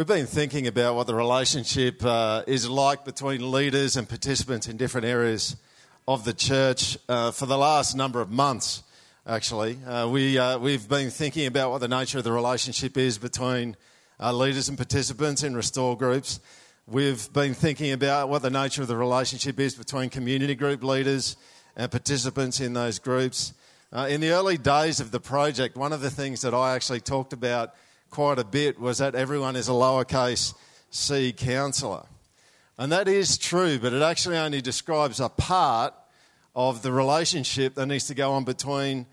We've been thinking about what the relationship uh, is like between leaders and participants in different areas of the church uh, for the last number of months, actually. Uh, we, uh, we've been thinking about what the nature of the relationship is between uh, leaders and participants in restore groups. We've been thinking about what the nature of the relationship is between community group leaders and participants in those groups. Uh, in the early days of the project, one of the things that I actually talked about quite a bit was that everyone is a lowercase c counsellor. And that is true, but it actually only describes a part of the relationship that needs to go on between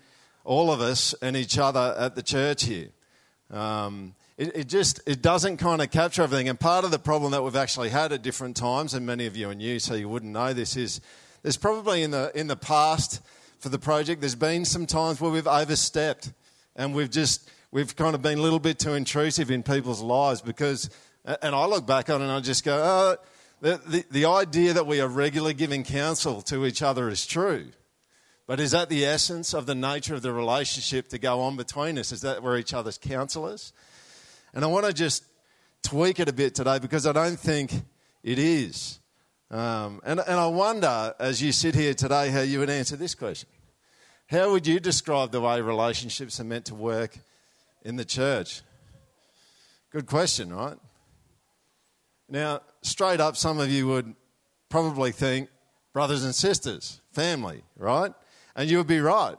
all of us and each other at the church here. Um, it, it, just it doesn't kind of capture everything. And part of the problem that we've actually had at different times, and many of you are new, so you wouldn't know this, is there's probably in the in the past for the project, there's been some times where we've overstepped and we've just we've kind of been a little bit too intrusive in people's lives because and I look back on it and I just go, oh, the, the, the idea that we are regularly giving counsel to each other is true. But is that the essence of the nature of the relationship to go on between us? Is that we're each other's counselors? And I want to just tweak it a bit today because I don't think it is. Um, and, and I wonder, as you sit here today, how you would answer this question. How would you describe the way relationships are meant to work in the church? Good question, right? Now, straight up, some of you would probably think brothers and sisters, family, right? And you would be right.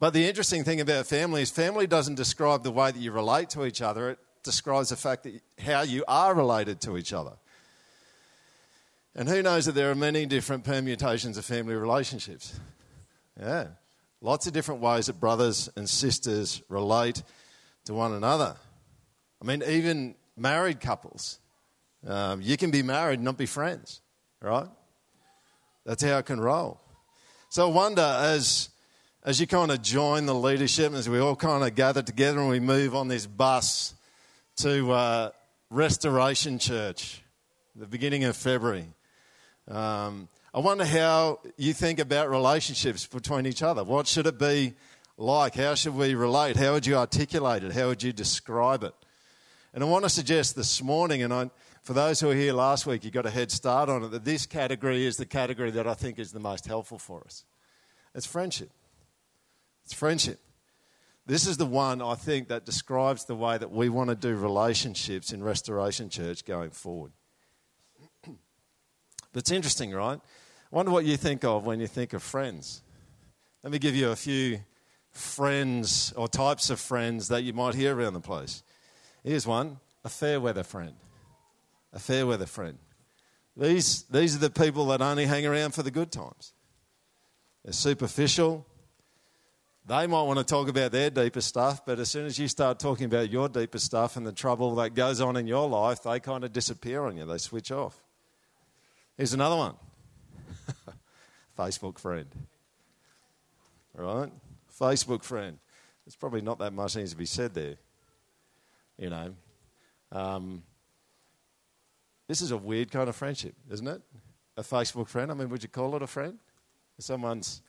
But the interesting thing about family is family doesn't describe the way that you relate to each other, it describes the fact that how you are related to each other. And who knows that there are many different permutations of family relationships? Yeah. Lots of different ways that brothers and sisters relate to one another. I mean, even married couples. Um, you can be married and not be friends, right? That's how it can roll. So I wonder as, as you kind of join the leadership, as we all kind of gather together and we move on this bus to uh, Restoration Church, the beginning of February. Um, I wonder how you think about relationships between each other. What should it be like? How should we relate? How would you articulate it? How would you describe it? And I want to suggest this morning, and I, for those who were here last week, you got a head start on it, that this category is the category that I think is the most helpful for us. It's friendship. It's friendship. This is the one I think that describes the way that we want to do relationships in Restoration Church going forward. But it's interesting, right? I wonder what you think of when you think of friends. Let me give you a few friends or types of friends that you might hear around the place. Here's one a fair weather friend. A fair weather friend. These, these are the people that only hang around for the good times. They're superficial. They might want to talk about their deeper stuff, but as soon as you start talking about your deeper stuff and the trouble that goes on in your life, they kind of disappear on you. They switch off. Here's another one Facebook friend. Right? Facebook friend. There's probably not that much needs to be said there. You know. Um, this is a weird kind of friendship, isn't it? A Facebook friend. I mean, would you call it a friend? If someone's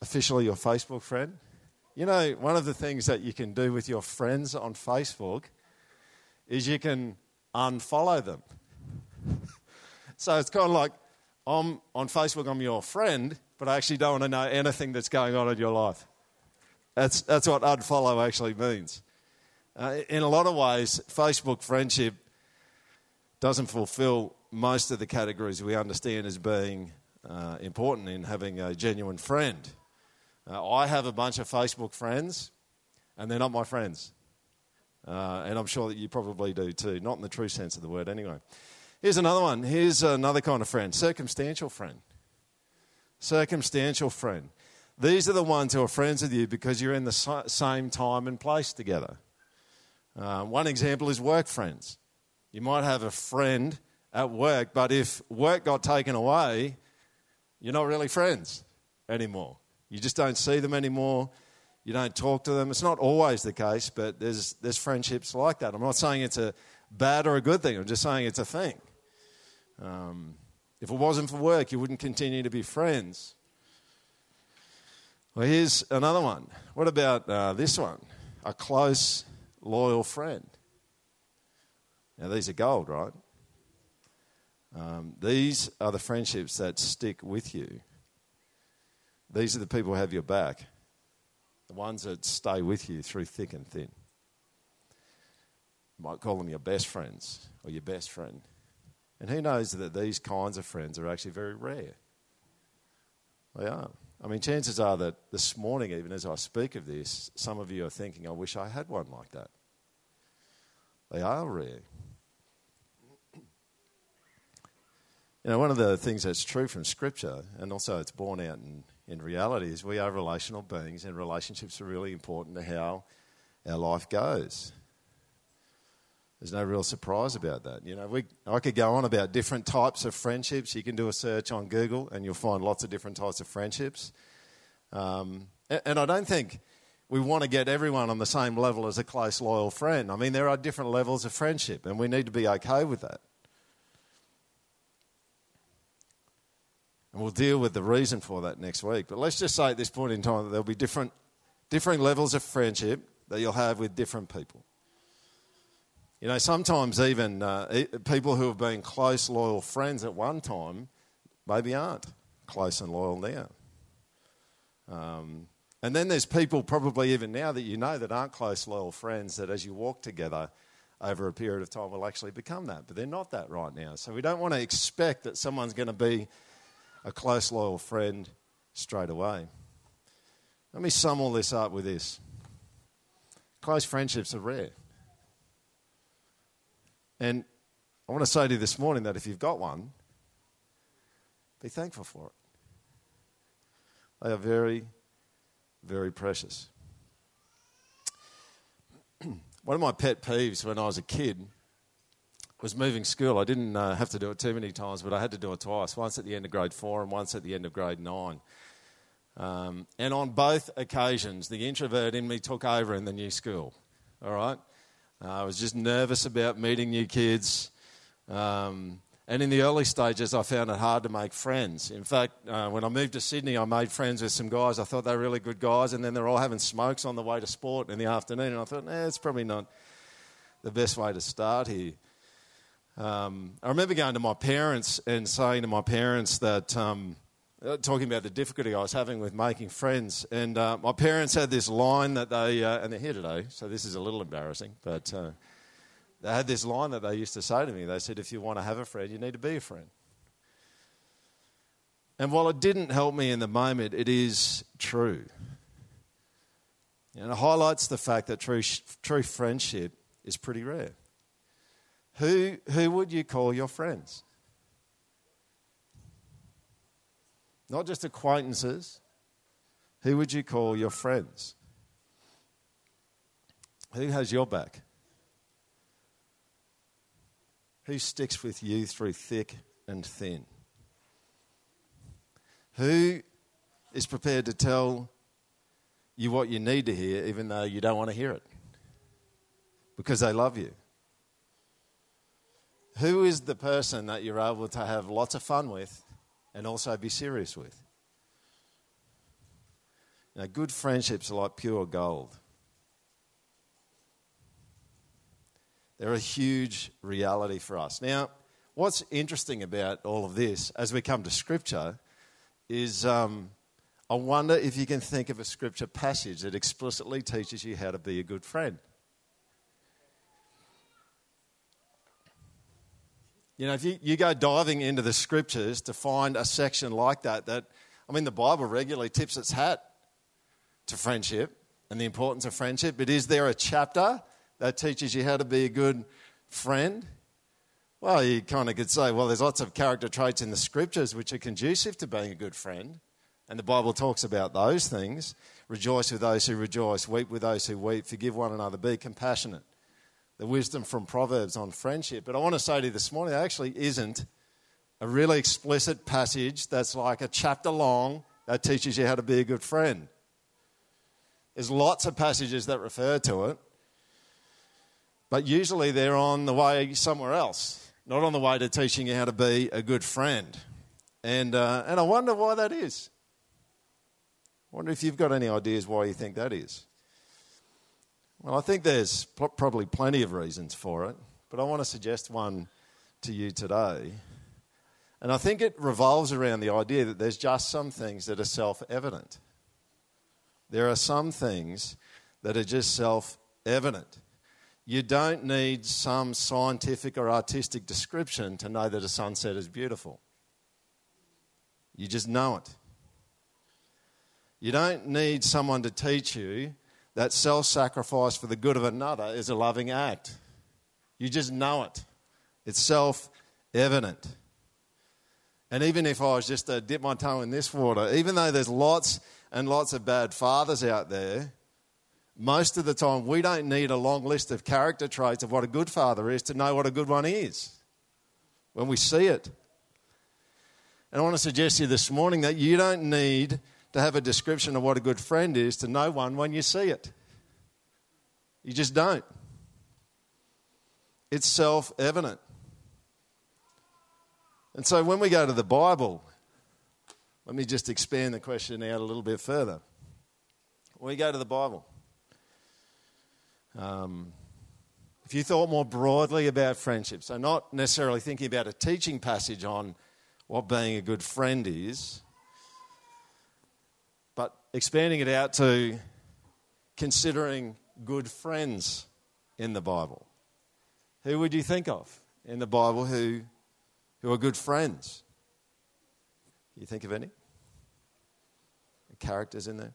officially your Facebook friend. You know, one of the things that you can do with your friends on Facebook is you can unfollow them. So it's kind of like I'm on Facebook, I'm your friend, but I actually don't want to know anything that's going on in your life. That's, that's what unfollow actually means. Uh, in a lot of ways, Facebook friendship doesn't fulfill most of the categories we understand as being uh, important in having a genuine friend. Uh, I have a bunch of Facebook friends, and they're not my friends. Uh, and I'm sure that you probably do too, not in the true sense of the word anyway. Here's another one. Here's another kind of friend circumstantial friend. Circumstantial friend. These are the ones who are friends with you because you're in the same time and place together. Uh, one example is work friends. You might have a friend at work, but if work got taken away, you're not really friends anymore. You just don't see them anymore. You don't talk to them. It's not always the case, but there's, there's friendships like that. I'm not saying it's a bad or a good thing, I'm just saying it's a thing. Um, if it wasn't for work, you wouldn't continue to be friends. Well, here's another one. What about uh, this one? A close, loyal friend. Now, these are gold, right? Um, these are the friendships that stick with you. These are the people who have your back, the ones that stay with you through thick and thin. You might call them your best friends or your best friend. And who knows that these kinds of friends are actually very rare? They are. I mean, chances are that this morning, even as I speak of this, some of you are thinking, I wish I had one like that. They are rare. You know, one of the things that's true from Scripture, and also it's borne out in, in reality, is we are relational beings, and relationships are really important to how our life goes. There's no real surprise about that. You know, we, I could go on about different types of friendships. You can do a search on Google, and you'll find lots of different types of friendships. Um, and, I don't think we want to get everyone on the same level as a close, loyal friend. I mean, there are different levels of friendship, and we need to be okay with that. And we'll deal with the reason for that next week. But let's just say at this point in time that there'll be different, different levels of friendship that you'll have with different people. You know, sometimes even uh, people who have been close, loyal friends at one time maybe aren't close and loyal now. Um, and then there's people, probably even now, that you know that aren't close, loyal friends that as you walk together over a period of time will actually become that. But they're not that right now. So we don't want to expect that someone's going to be a close, loyal friend straight away. Let me sum all this up with this close friendships are rare. And I want to say to you this morning that if you've got one, be thankful for it. They are very, very precious. one of my pet peeves when I was a kid was moving school. I didn't uh, have to do it too many times, but I had to do it twice once at the end of grade four and once at the end of grade nine. Um, and on both occasions, the introvert in me took over in the new school. All right? Uh, I was just nervous about meeting new kids. Um, and in the early stages, I found it hard to make friends. In fact, uh, when I moved to Sydney, I made friends with some guys. I thought they were really good guys, and then they're all having smokes on the way to sport in the afternoon. And I thought, nah, it's probably not the best way to start here. Um, I remember going to my parents and saying to my parents that, um, talking about the difficulty I was having with making friends. And uh, my parents had this line that they, uh, and they're here today, so this is a little embarrassing, but uh, they had this line that they used to say to me. They said, if you want to have a friend, you need to be a friend. And while it didn't help me in the moment, it is true. And it highlights the fact that true, true friendship is pretty rare. Who, who would you call your friends? Not just acquaintances. Who would you call your friends? Who has your back? Who sticks with you through thick and thin? Who is prepared to tell you what you need to hear, even though you don't want to hear it? Because they love you. Who is the person that you're able to have lots of fun with and also be serious with? Now, good friendships are like pure gold. They're a huge reality for us. Now, what's interesting about all of this as we come to Scripture is um, I wonder if you can think of a Scripture passage that explicitly teaches you how to be a good friend. You know, if you, you go diving into the scriptures to find a section like that, that, I mean, the Bible regularly tips its hat to friendship and the importance of friendship, but is there a chapter that teaches you how to be a good friend? Well, you kind of could say, well, there's lots of character traits in the scriptures which are conducive to being a good friend. And the Bible talks about those things. Rejoice with those who rejoice, weep with those who weep, forgive one another, be compassionate the wisdom from Proverbs on friendship. But I want to say to you this morning, there actually isn't a really explicit passage that's like a chapter long that teaches you how to be a good friend. There's lots of passages that refer to it, but usually they're on the way somewhere else, not on the way to teaching you how to be a good friend. And, uh, and I wonder why that is. I wonder if you've got any ideas why you think that is. Well, I think there's probably plenty of reasons for it, but I want to suggest one to you today. And I think it revolves around the idea that there's just some things that are self evident. There are some things that are just self evident. You don't need some scientific or artistic description to know that a sunset is beautiful. You just know it. You don't need someone to teach you that self sacrifice for the good of another is a loving act. You just know it. It's self evident. And even if I was just to dip my toe in this water, even though there's lots and lots of bad fathers out there, most of the time we don't need a long list of character traits of what a good father is to know what a good one is when we see it. And I want to suggest to you this morning that you don't need to have a description of what a good friend is to know one when you see it. You just don't. It's self evident. And so when we go to the Bible, let me just expand the question out a little bit further. When we go to the Bible, um, if you thought more broadly about friendship, so not necessarily thinking about a teaching passage on what being a good friend is, expanding it out to considering good friends in the Bible. Who would you think of in the Bible who, who are good friends? You think of any? Characters in there?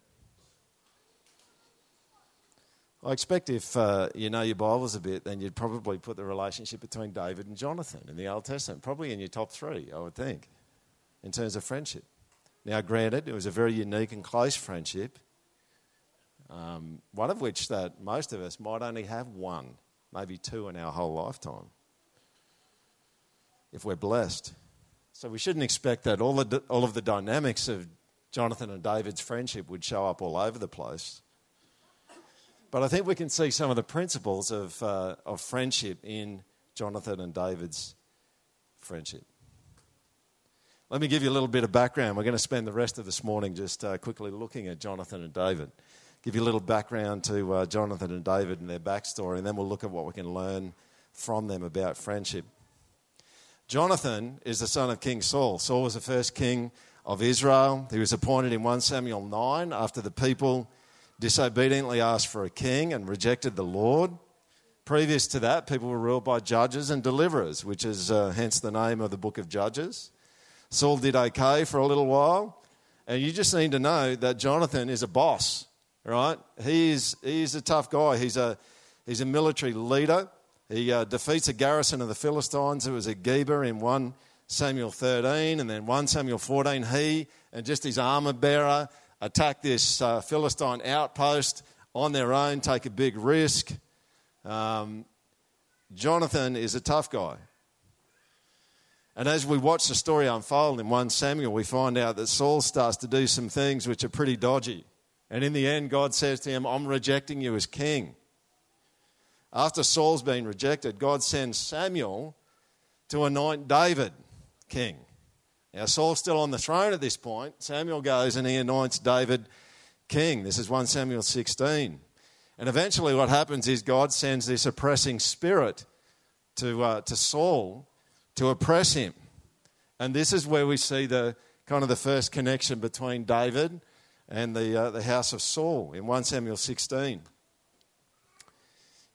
I expect if uh, you know your Bibles a bit, then you'd probably put the relationship between David and Jonathan in the Old Testament, probably in your top three, I would think, in terms of friendship. Now, granted, it was a very unique and close friendship, um, one of which that most of us might only have one, maybe two in our whole lifetime, if we're blessed. So we shouldn't expect that all, the, all of the dynamics of Jonathan and David's friendship would show up all over the place. But I think we can see some of the principles of, uh, of friendship in Jonathan and David's friendship. Let me give you a little bit of background. We're going to spend the rest of this morning just uh, quickly looking at Jonathan and David. Give you a little background to uh, Jonathan and David and their backstory, and then we'll look at what we can learn from them about friendship. Jonathan is the son of King Saul. Saul was the first king of Israel. He was appointed in 1 Samuel 9 after the people disobediently asked for a king and rejected the Lord. Previous to that, people were ruled by judges and deliverers, which is uh, hence the name of the book of Judges. Saul did okay for a little while, and you just need to know that Jonathan is a boss, right? He is, he's a tough guy. He's a, he's a military leader. He uh, defeats a garrison of the Philistines. It was a Geba in 1 Samuel 13, and then 1 Samuel 14. He and just his armor bearer attack this uh, Philistine outpost on their own, take a big risk. Um, Jonathan is a tough guy. And as we watch the story unfold in 1 Samuel, we find out that Saul starts to do some things which are pretty dodgy. And in the end, God says to him, I'm rejecting you as king. After Saul's been rejected, God sends Samuel to anoint David king. Now, Saul's still on the throne at this point. Samuel goes and he anoints David king. This is 1 Samuel 16. And eventually, what happens is God sends this oppressing spirit to, uh, to Saul to oppress him. And this is where we see the kind of the first connection between David and the, uh, the house of Saul in 1 Samuel 16.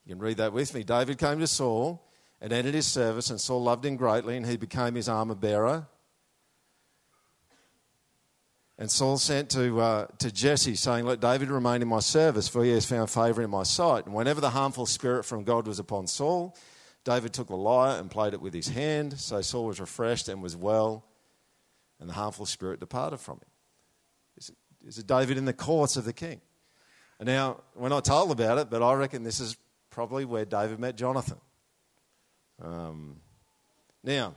You can read that with me. David came to Saul and entered his service, and Saul loved him greatly, and he became his armor bearer. And Saul sent to, uh, to Jesse, saying, Let David remain in my service, for he has found favour in my sight. And whenever the harmful spirit from God was upon Saul, David took the lyre and played it with his hand. So Saul was refreshed and was well, and the harmful spirit departed from him. Is it David in the courts of the king? And now, we're not told about it, but I reckon this is probably where David met Jonathan. Um, now,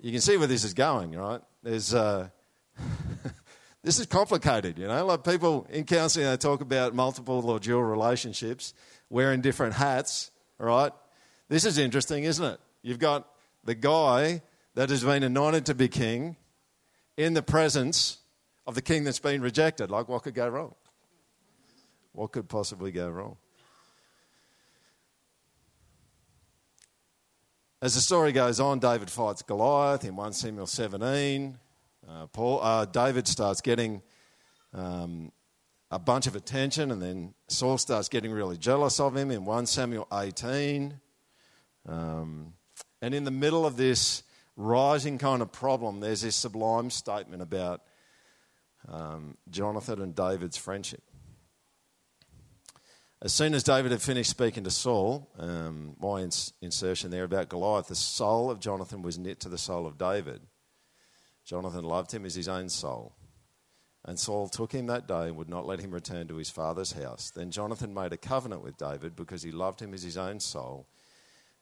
you can see where this is going, right? There's. Uh, this is complicated, you know. Like people in counseling, they talk about multiple or dual relationships, wearing different hats, right? This is interesting, isn't it? You've got the guy that has been anointed to be king in the presence of the king that's been rejected. Like, what could go wrong? What could possibly go wrong? as the story goes on, David fights Goliath in 1 Samuel 17. Uh, Paul, uh, David starts getting um, a bunch of attention, and then Saul starts getting really jealous of him in 1 Samuel 18. Um, and in the middle of this rising kind of problem, there's this sublime statement about um, Jonathan and David's friendship. As soon as David had finished speaking to Saul, um, my ins- insertion there about Goliath, the soul of Jonathan was knit to the soul of David. Jonathan loved him as his own soul. And Saul took him that day and would not let him return to his father's house. Then Jonathan made a covenant with David because he loved him as his own soul.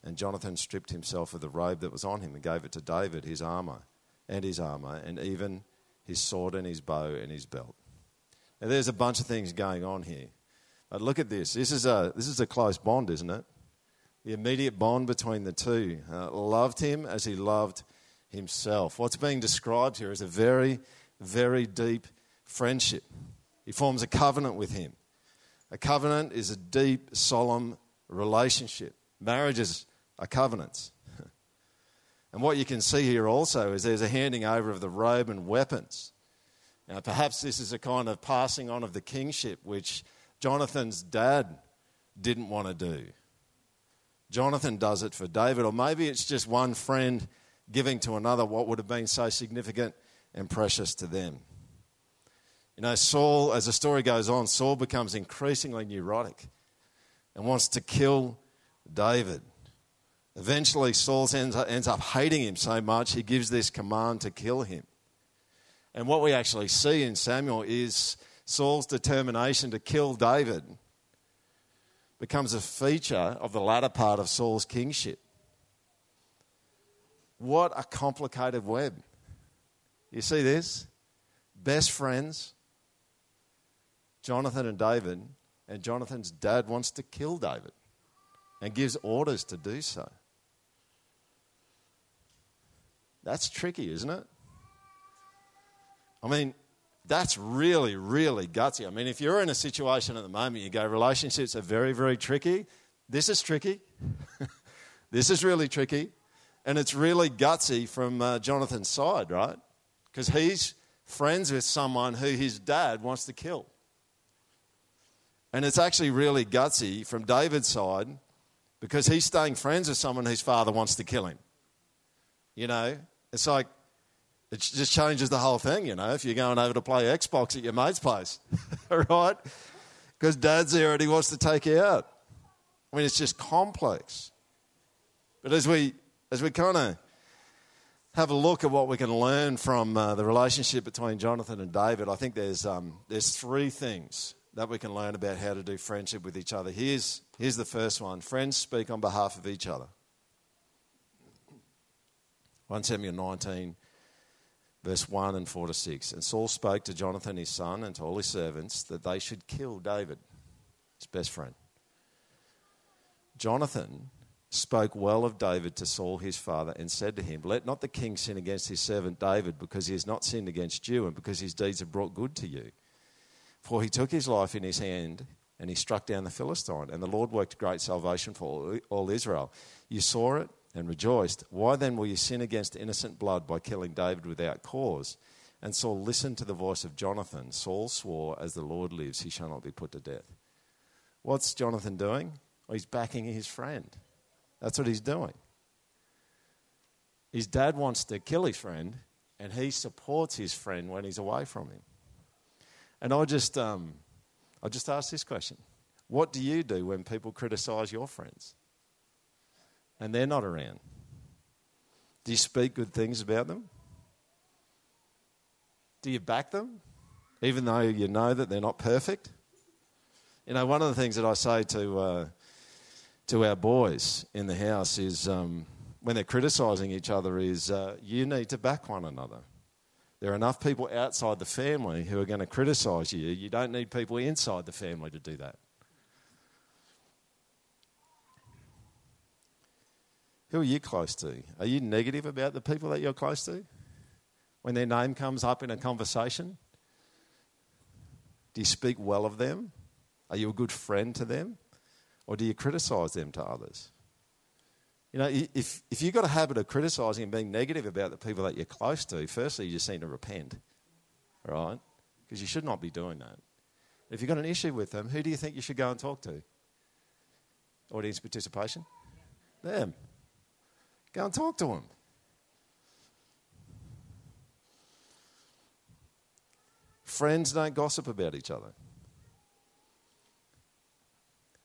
And Jonathan stripped himself of the robe that was on him and gave it to David, his armor, and his armor, and even his sword and his bow and his belt. Now, there's a bunch of things going on here. But look at this. This is a, this is a close bond, isn't it? The immediate bond between the two. Uh, loved him as he loved himself. What's being described here is a very, very deep friendship. He forms a covenant with him. A covenant is a deep, solemn relationship. Marriages are covenants. and what you can see here also is there's a handing over of the robe and weapons. Now, perhaps this is a kind of passing on of the kingship, which Jonathan's dad didn't want to do. Jonathan does it for David, or maybe it's just one friend giving to another what would have been so significant and precious to them. You know, Saul, as the story goes on, Saul becomes increasingly neurotic and wants to kill David. Eventually, Saul ends up, ends up hating him so much, he gives this command to kill him. And what we actually see in Samuel is Saul's determination to kill David becomes a feature of the latter part of Saul's kingship. What a complicated web. You see this? Best friends, Jonathan and David, and Jonathan's dad wants to kill David and gives orders to do so. That's tricky, isn't it? I mean, that's really, really gutsy. I mean, if you're in a situation at the moment, you go, relationships are very, very tricky. This is tricky. this is really tricky. And it's really gutsy from uh, Jonathan's side, right? Because he's friends with someone who his dad wants to kill. And it's actually really gutsy from David's side because he's staying friends with someone whose father wants to kill him. You know, it's like it just changes the whole thing, you know, if you're going over to play Xbox at your mate's place, right? Because dad's there and he wants to take you out. I mean, it's just complex. But as we, as we kind of have a look at what we can learn from uh, the relationship between Jonathan and David, I think there's, um, there's three things that we can learn about how to do friendship with each other. Here's, here's the first one friends speak on behalf of each other. 1 Samuel 19 verse 1 and 4 to 6. And Saul spoke to Jonathan his son and to all his servants that they should kill David, his best friend. Jonathan spoke well of David to Saul his father and said to him, Let not the king sin against his servant David, because he has not sinned against you, and because his deeds have brought good to you. For he took his life in his hand and he struck down the Philistine, and the Lord worked great salvation for all Israel. You saw it and rejoiced. Why then will you sin against innocent blood by killing David without cause? And Saul listened to the voice of Jonathan. Saul swore, As the Lord lives, he shall not be put to death. What's Jonathan doing? Well, he's backing his friend. That's what he's doing. His dad wants to kill his friend, and he supports his friend when he's away from him. And I just, um, I just ask this question: What do you do when people criticise your friends? And they're not around? Do you speak good things about them? Do you back them, even though you know that they're not perfect? You know, one of the things that I say to, uh, to our boys in the house is um, when they're criticising each other is uh, you need to back one another. There are enough people outside the family who are going to criticise you. You don't need people inside the family to do that. Who are you close to? Are you negative about the people that you're close to? When their name comes up in a conversation? Do you speak well of them? Are you a good friend to them? Or do you criticize them to others? You know, if, if you've got a habit of criticising and being negative about the people that you're close to, firstly, you just need to repent, right? Because you should not be doing that. If you've got an issue with them, who do you think you should go and talk to? Audience participation? Them. Go and talk to them. Friends don't gossip about each other.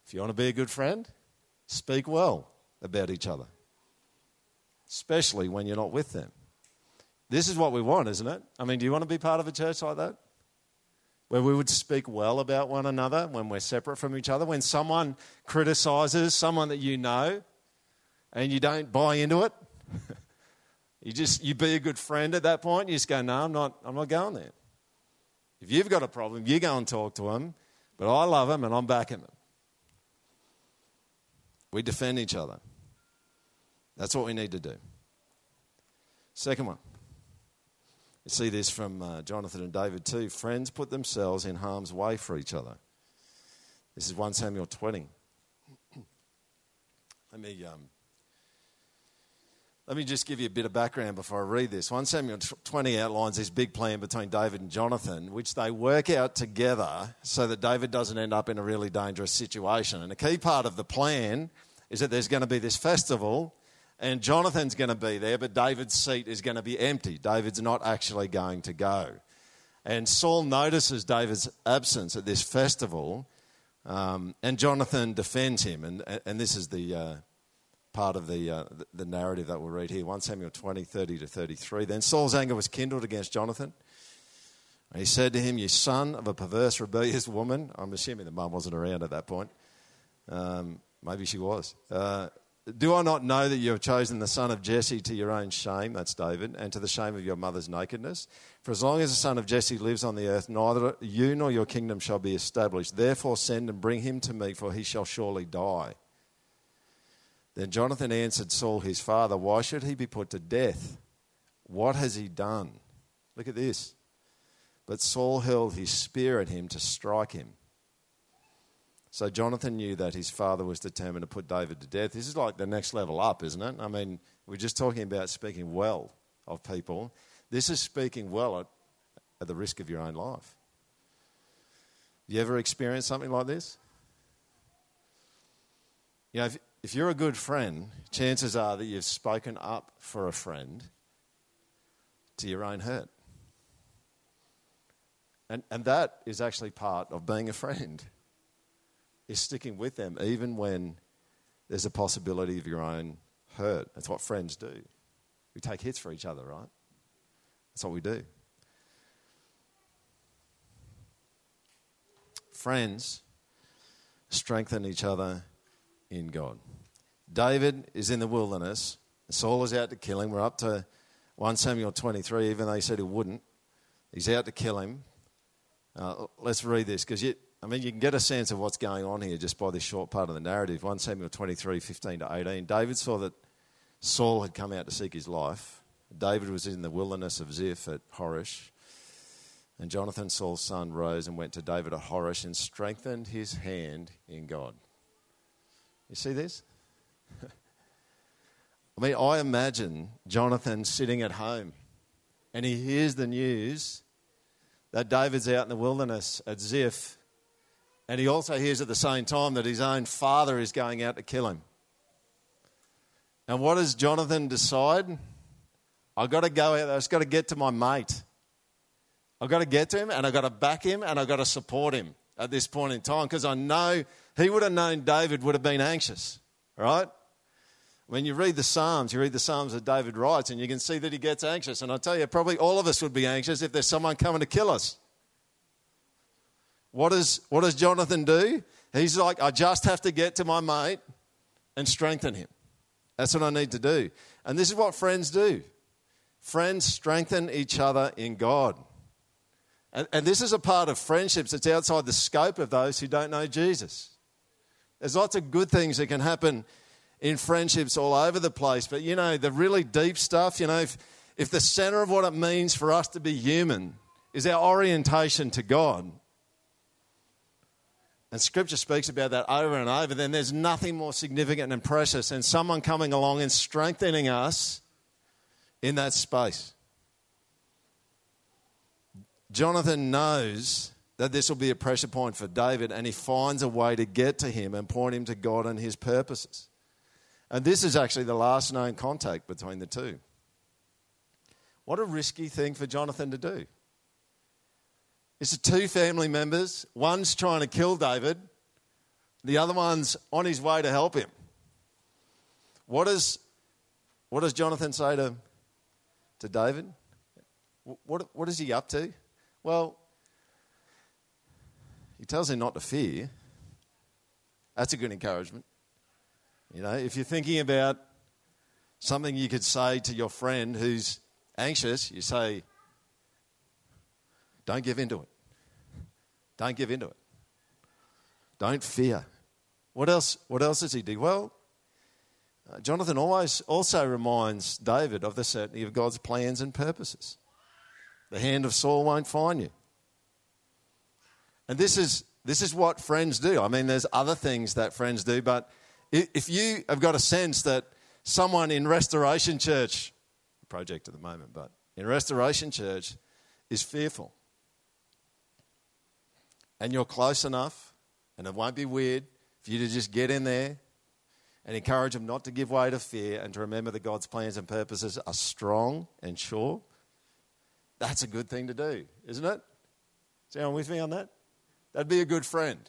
If you want to be a good friend, speak well about each other, especially when you're not with them. This is what we want, isn't it? I mean, do you want to be part of a church like that? Where we would speak well about one another when we're separate from each other. When someone criticizes someone that you know and you don't buy into it, you just you be a good friend at that point. You just go, no, I'm not. I'm not going there. If you've got a problem, you go and talk to them. But I love them and I'm backing them. We defend each other. That's what we need to do. Second one. You see this from uh, Jonathan and David too. Friends put themselves in harm's way for each other. This is 1 Samuel 20. Let me um, let me just give you a bit of background before I read this. 1 Samuel 20 outlines this big plan between David and Jonathan, which they work out together so that David doesn't end up in a really dangerous situation. And a key part of the plan is that there's going to be this festival, and Jonathan's going to be there, but David's seat is going to be empty. David's not actually going to go. And Saul notices David's absence at this festival, um, and Jonathan defends him. And, and this is the. Uh, part of the, uh, the narrative that we'll read here 1 Samuel 20, 30 to 33. Then Saul's anger was kindled against Jonathan. He said to him, You son of a perverse, rebellious woman. I'm assuming the mum wasn't around at that point. Um, maybe she was. Uh, do I not know that you have chosen the son of Jesse to your own shame, that's David, and to the shame of your mother's nakedness? For as long as the son of Jesse lives on the earth, neither you nor your kingdom shall be established. Therefore, send and bring him to me, for he shall surely die. Then Jonathan answered Saul, his father, Why should he be put to death? What has he done? Look at this. But Saul hurled his spear at him to strike him. So Jonathan knew that his father was determined to put David to death. This is like the next level up, isn't it? I mean, we're just talking about speaking well of people. This is speaking well at, at the risk of your own life. You ever experienced something like this? You know, if, if you're a good friend, chances are that you've spoken up for a friend to your own hurt. And, and that is actually part of being a friend, is sticking with them even when there's a possibility of your own hurt. That's what friends do. We take hits for each other, right? That's what we do. Friends strengthen each other in God. David is in the wilderness. Saul is out to kill him. We're up to 1 Samuel 23, even though he said he wouldn't. He's out to kill him. Uh, let's read this because I mean, you can get a sense of what's going on here just by this short part of the narrative. 1 Samuel 23, 15 to 18. David saw that Saul had come out to seek his life. David was in the wilderness of Ziph at Horesh. And Jonathan, Saul's son, rose and went to David at Horesh and strengthened his hand in God. You see this? I mean, I imagine Jonathan sitting at home and he hears the news that David's out in the wilderness at Ziph, and he also hears at the same time that his own father is going out to kill him. And what does Jonathan decide? I've got to go out there, I've got to get to my mate. I've got to get to him and I've got to back him and I've got to support him at this point in time because I know he would have known David would have been anxious, right? When you read the Psalms, you read the Psalms that David writes, and you can see that he gets anxious. And I tell you, probably all of us would be anxious if there's someone coming to kill us. What does, what does Jonathan do? He's like, I just have to get to my mate and strengthen him. That's what I need to do. And this is what friends do friends strengthen each other in God. And, and this is a part of friendships that's outside the scope of those who don't know Jesus. There's lots of good things that can happen in friendships all over the place, but you know, the really deep stuff, you know, if, if the center of what it means for us to be human is our orientation to God, And scripture speaks about that over and over. Then there's nothing more significant and precious than someone coming along and strengthening us in that space. Jonathan knows that this will be a pressure point for David, and he finds a way to get to him and point him to God and his purposes. And this is actually the last known contact between the two. What a risky thing for Jonathan to do. It's two family members. One's trying to kill David, the other one's on his way to help him. What does, what does Jonathan say to, to David? What, what is he up to? Well, he tells him not to fear. That's a good encouragement. You know, if you're thinking about something you could say to your friend who's anxious, you say, don't give in to it. Don't give in to it. Don't fear. What else, what else does he do? Well, uh, Jonathan always also reminds David of the certainty of God's plans and purposes. The hand of Saul won't find you. And this is, this is what friends do. I mean, there's other things that friends do, but if you have got a sense that someone in Restoration Church, project at the moment, but in Restoration Church is fearful, and you're close enough, and it won't be weird for you to just get in there and encourage them not to give way to fear and to remember that God's plans and purposes are strong and sure, that's a good thing to do, isn't it? Is anyone with me on that? That'd be a good friend.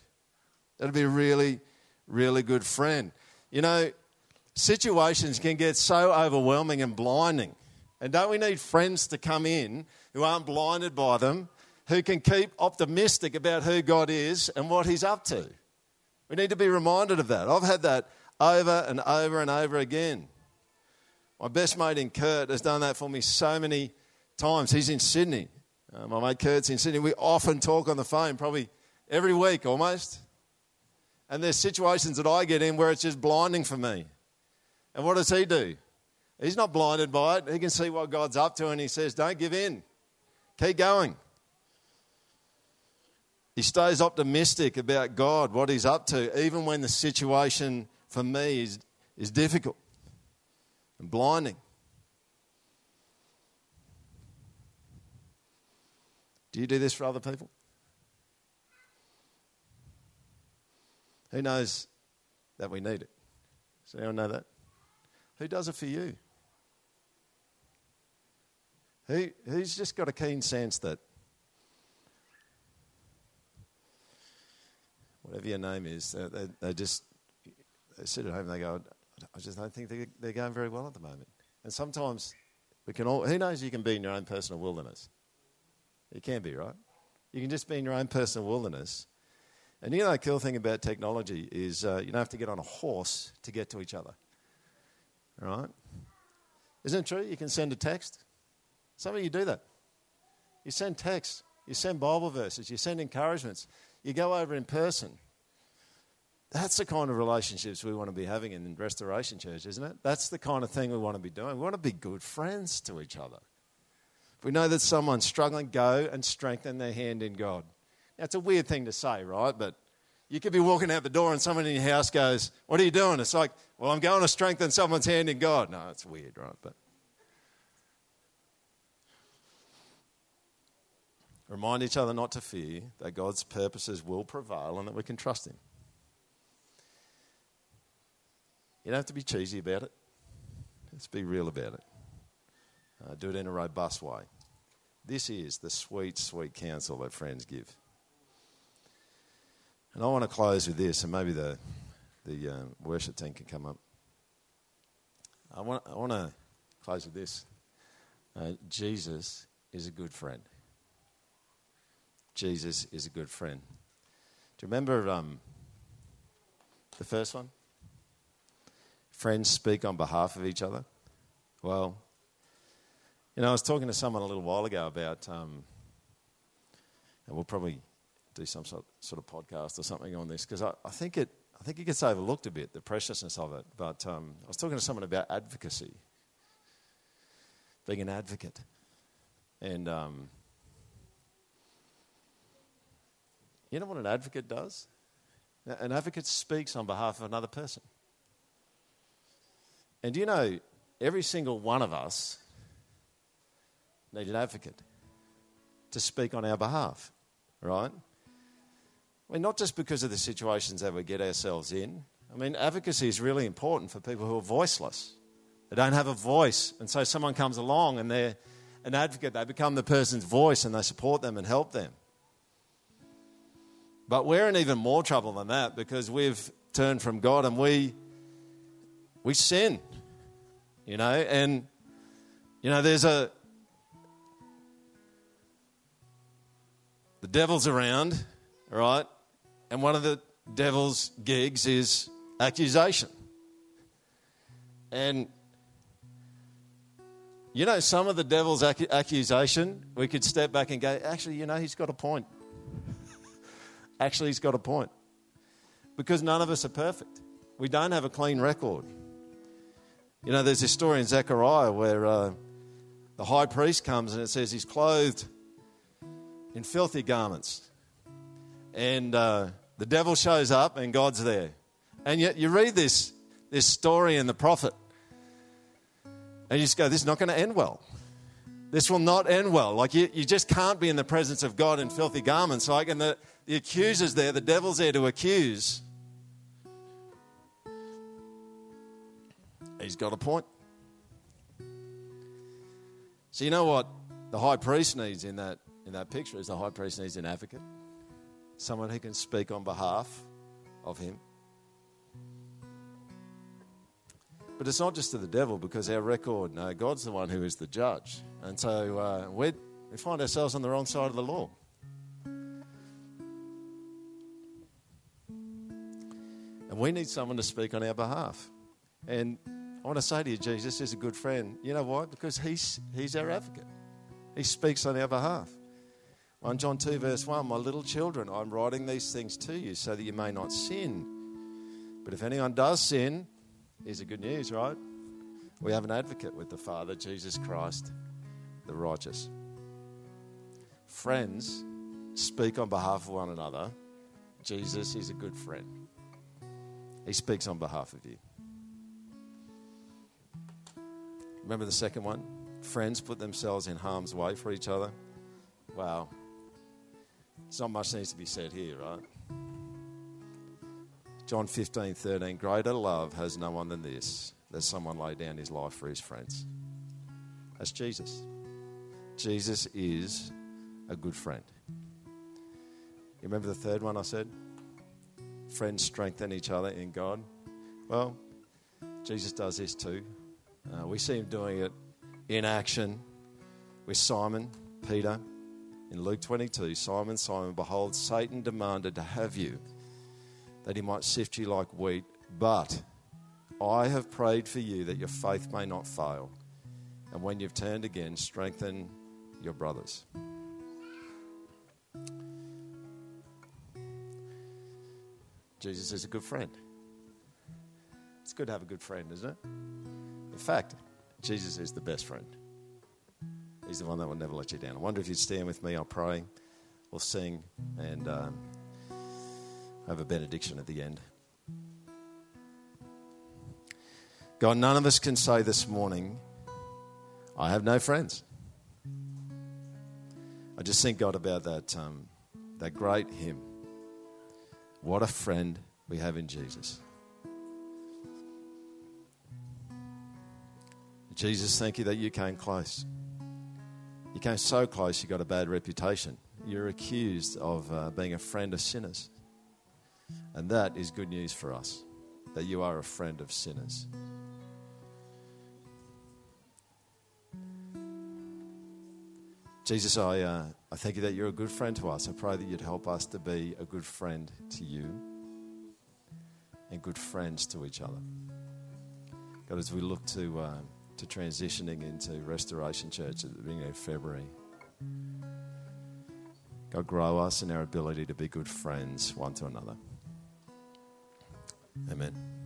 That'd be a really, really good friend. You know, situations can get so overwhelming and blinding. And don't we need friends to come in who aren't blinded by them, who can keep optimistic about who God is and what He's up to? We need to be reminded of that. I've had that over and over and over again. My best mate in Kurt has done that for me so many times. He's in Sydney. Uh, my mate Kurt's in Sydney. We often talk on the phone, probably every week almost. And there's situations that I get in where it's just blinding for me. And what does he do? He's not blinded by it. He can see what God's up to and he says, Don't give in. Keep going. He stays optimistic about God, what he's up to, even when the situation for me is, is difficult and blinding. Do you do this for other people? Who knows that we need it? Does anyone know that? Who does it for you? Who, who's just got a keen sense that whatever your name is, they, they, they just they sit at home and they go, I just don't think they're, they're going very well at the moment. And sometimes we can all, who knows you can be in your own personal wilderness? You can be, right? You can just be in your own personal wilderness. And you know, the cool thing about technology is uh, you don't have to get on a horse to get to each other. Right? Isn't it true? You can send a text. Some of you do that. You send texts, you send Bible verses, you send encouragements, you go over in person. That's the kind of relationships we want to be having in Restoration Church, isn't it? That's the kind of thing we want to be doing. We want to be good friends to each other. If we know that someone's struggling, go and strengthen their hand in God. It's a weird thing to say, right? But you could be walking out the door and someone in your house goes, What are you doing? It's like, Well, I'm going to strengthen someone's hand in God. No, it's weird, right? But remind each other not to fear, that God's purposes will prevail and that we can trust Him. You don't have to be cheesy about it. Let's be real about it. Uh, do it in a robust way. This is the sweet, sweet counsel that friends give. And I want to close with this, and maybe the, the uh, worship team can come up. I want, I want to close with this. Uh, Jesus is a good friend. Jesus is a good friend. Do you remember um, the first one? Friends speak on behalf of each other. Well, you know, I was talking to someone a little while ago about, um, and we'll probably do some sort, sort of podcast or something on this because I, I, think it I think it gets overlooked a bit the preciousness of it. But um, I was talking to someone about advocacy, being an advocate, and um, you know what an advocate does? An advocate speaks on behalf of another person. And do you know, every single one of us need an advocate to speak on our behalf, right? I mean, not just because of the situations that we get ourselves in. I mean, advocacy is really important for people who are voiceless. They don't have a voice. And so someone comes along and they're an advocate, they become the person's voice and they support them and help them. But we're in even more trouble than that because we've turned from God and we we sin. You know, and you know, there's a the devil's around, right? And one of the devil's gigs is accusation. And you know, some of the devil's accusation, we could step back and go, actually, you know, he's got a point. actually, he's got a point. Because none of us are perfect. We don't have a clean record. You know, there's this story in Zechariah where uh, the high priest comes and it says he's clothed in filthy garments. And uh, the devil shows up and God's there. And yet you read this, this story in the prophet and you just go, this is not going to end well. This will not end well. Like you, you just can't be in the presence of God in filthy garments. Like, and the, the accuser's there, the devil's there to accuse. He's got a point. So you know what the high priest needs in that in that picture is the high priest needs an advocate, someone who can speak on behalf of him. But it's not just to the devil because our record, no, God's the one who is the judge. And so uh, we find ourselves on the wrong side of the law. And we need someone to speak on our behalf. And I want to say to you, Jesus is a good friend. You know why? Because he's, he's our advocate, he speaks on our behalf. 1 John 2, verse 1 My little children, I'm writing these things to you so that you may not sin. But if anyone does sin, Here's the good news, right? We have an advocate with the Father, Jesus Christ, the righteous. Friends speak on behalf of one another. Jesus is a good friend. He speaks on behalf of you. Remember the second one? Friends put themselves in harm's way for each other. Wow. It's not much needs to be said here, right? John 15, 13. Greater love has no one than this, that someone lay down his life for his friends. That's Jesus. Jesus is a good friend. You remember the third one I said? Friends strengthen each other in God. Well, Jesus does this too. Uh, we see him doing it in action with Simon, Peter. In Luke 22, Simon, Simon, behold, Satan demanded to have you that he might sift you like wheat. But I have prayed for you that your faith may not fail. And when you've turned again, strengthen your brothers. Jesus is a good friend. It's good to have a good friend, isn't it? In fact, Jesus is the best friend. He's the one that will never let you down. I wonder if you'd stand with me. I'll pray, we'll sing, and. Um, have a benediction at the end. God, none of us can say this morning, I have no friends. I just think, God, about that, um, that great hymn. What a friend we have in Jesus. Jesus, thank you that you came close. You came so close, you got a bad reputation. You're accused of uh, being a friend of sinners. And that is good news for us that you are a friend of sinners. Jesus, I, uh, I thank you that you're a good friend to us. I pray that you'd help us to be a good friend to you and good friends to each other. God, as we look to, uh, to transitioning into Restoration Church at the beginning of February, God, grow us in our ability to be good friends one to another. Amen.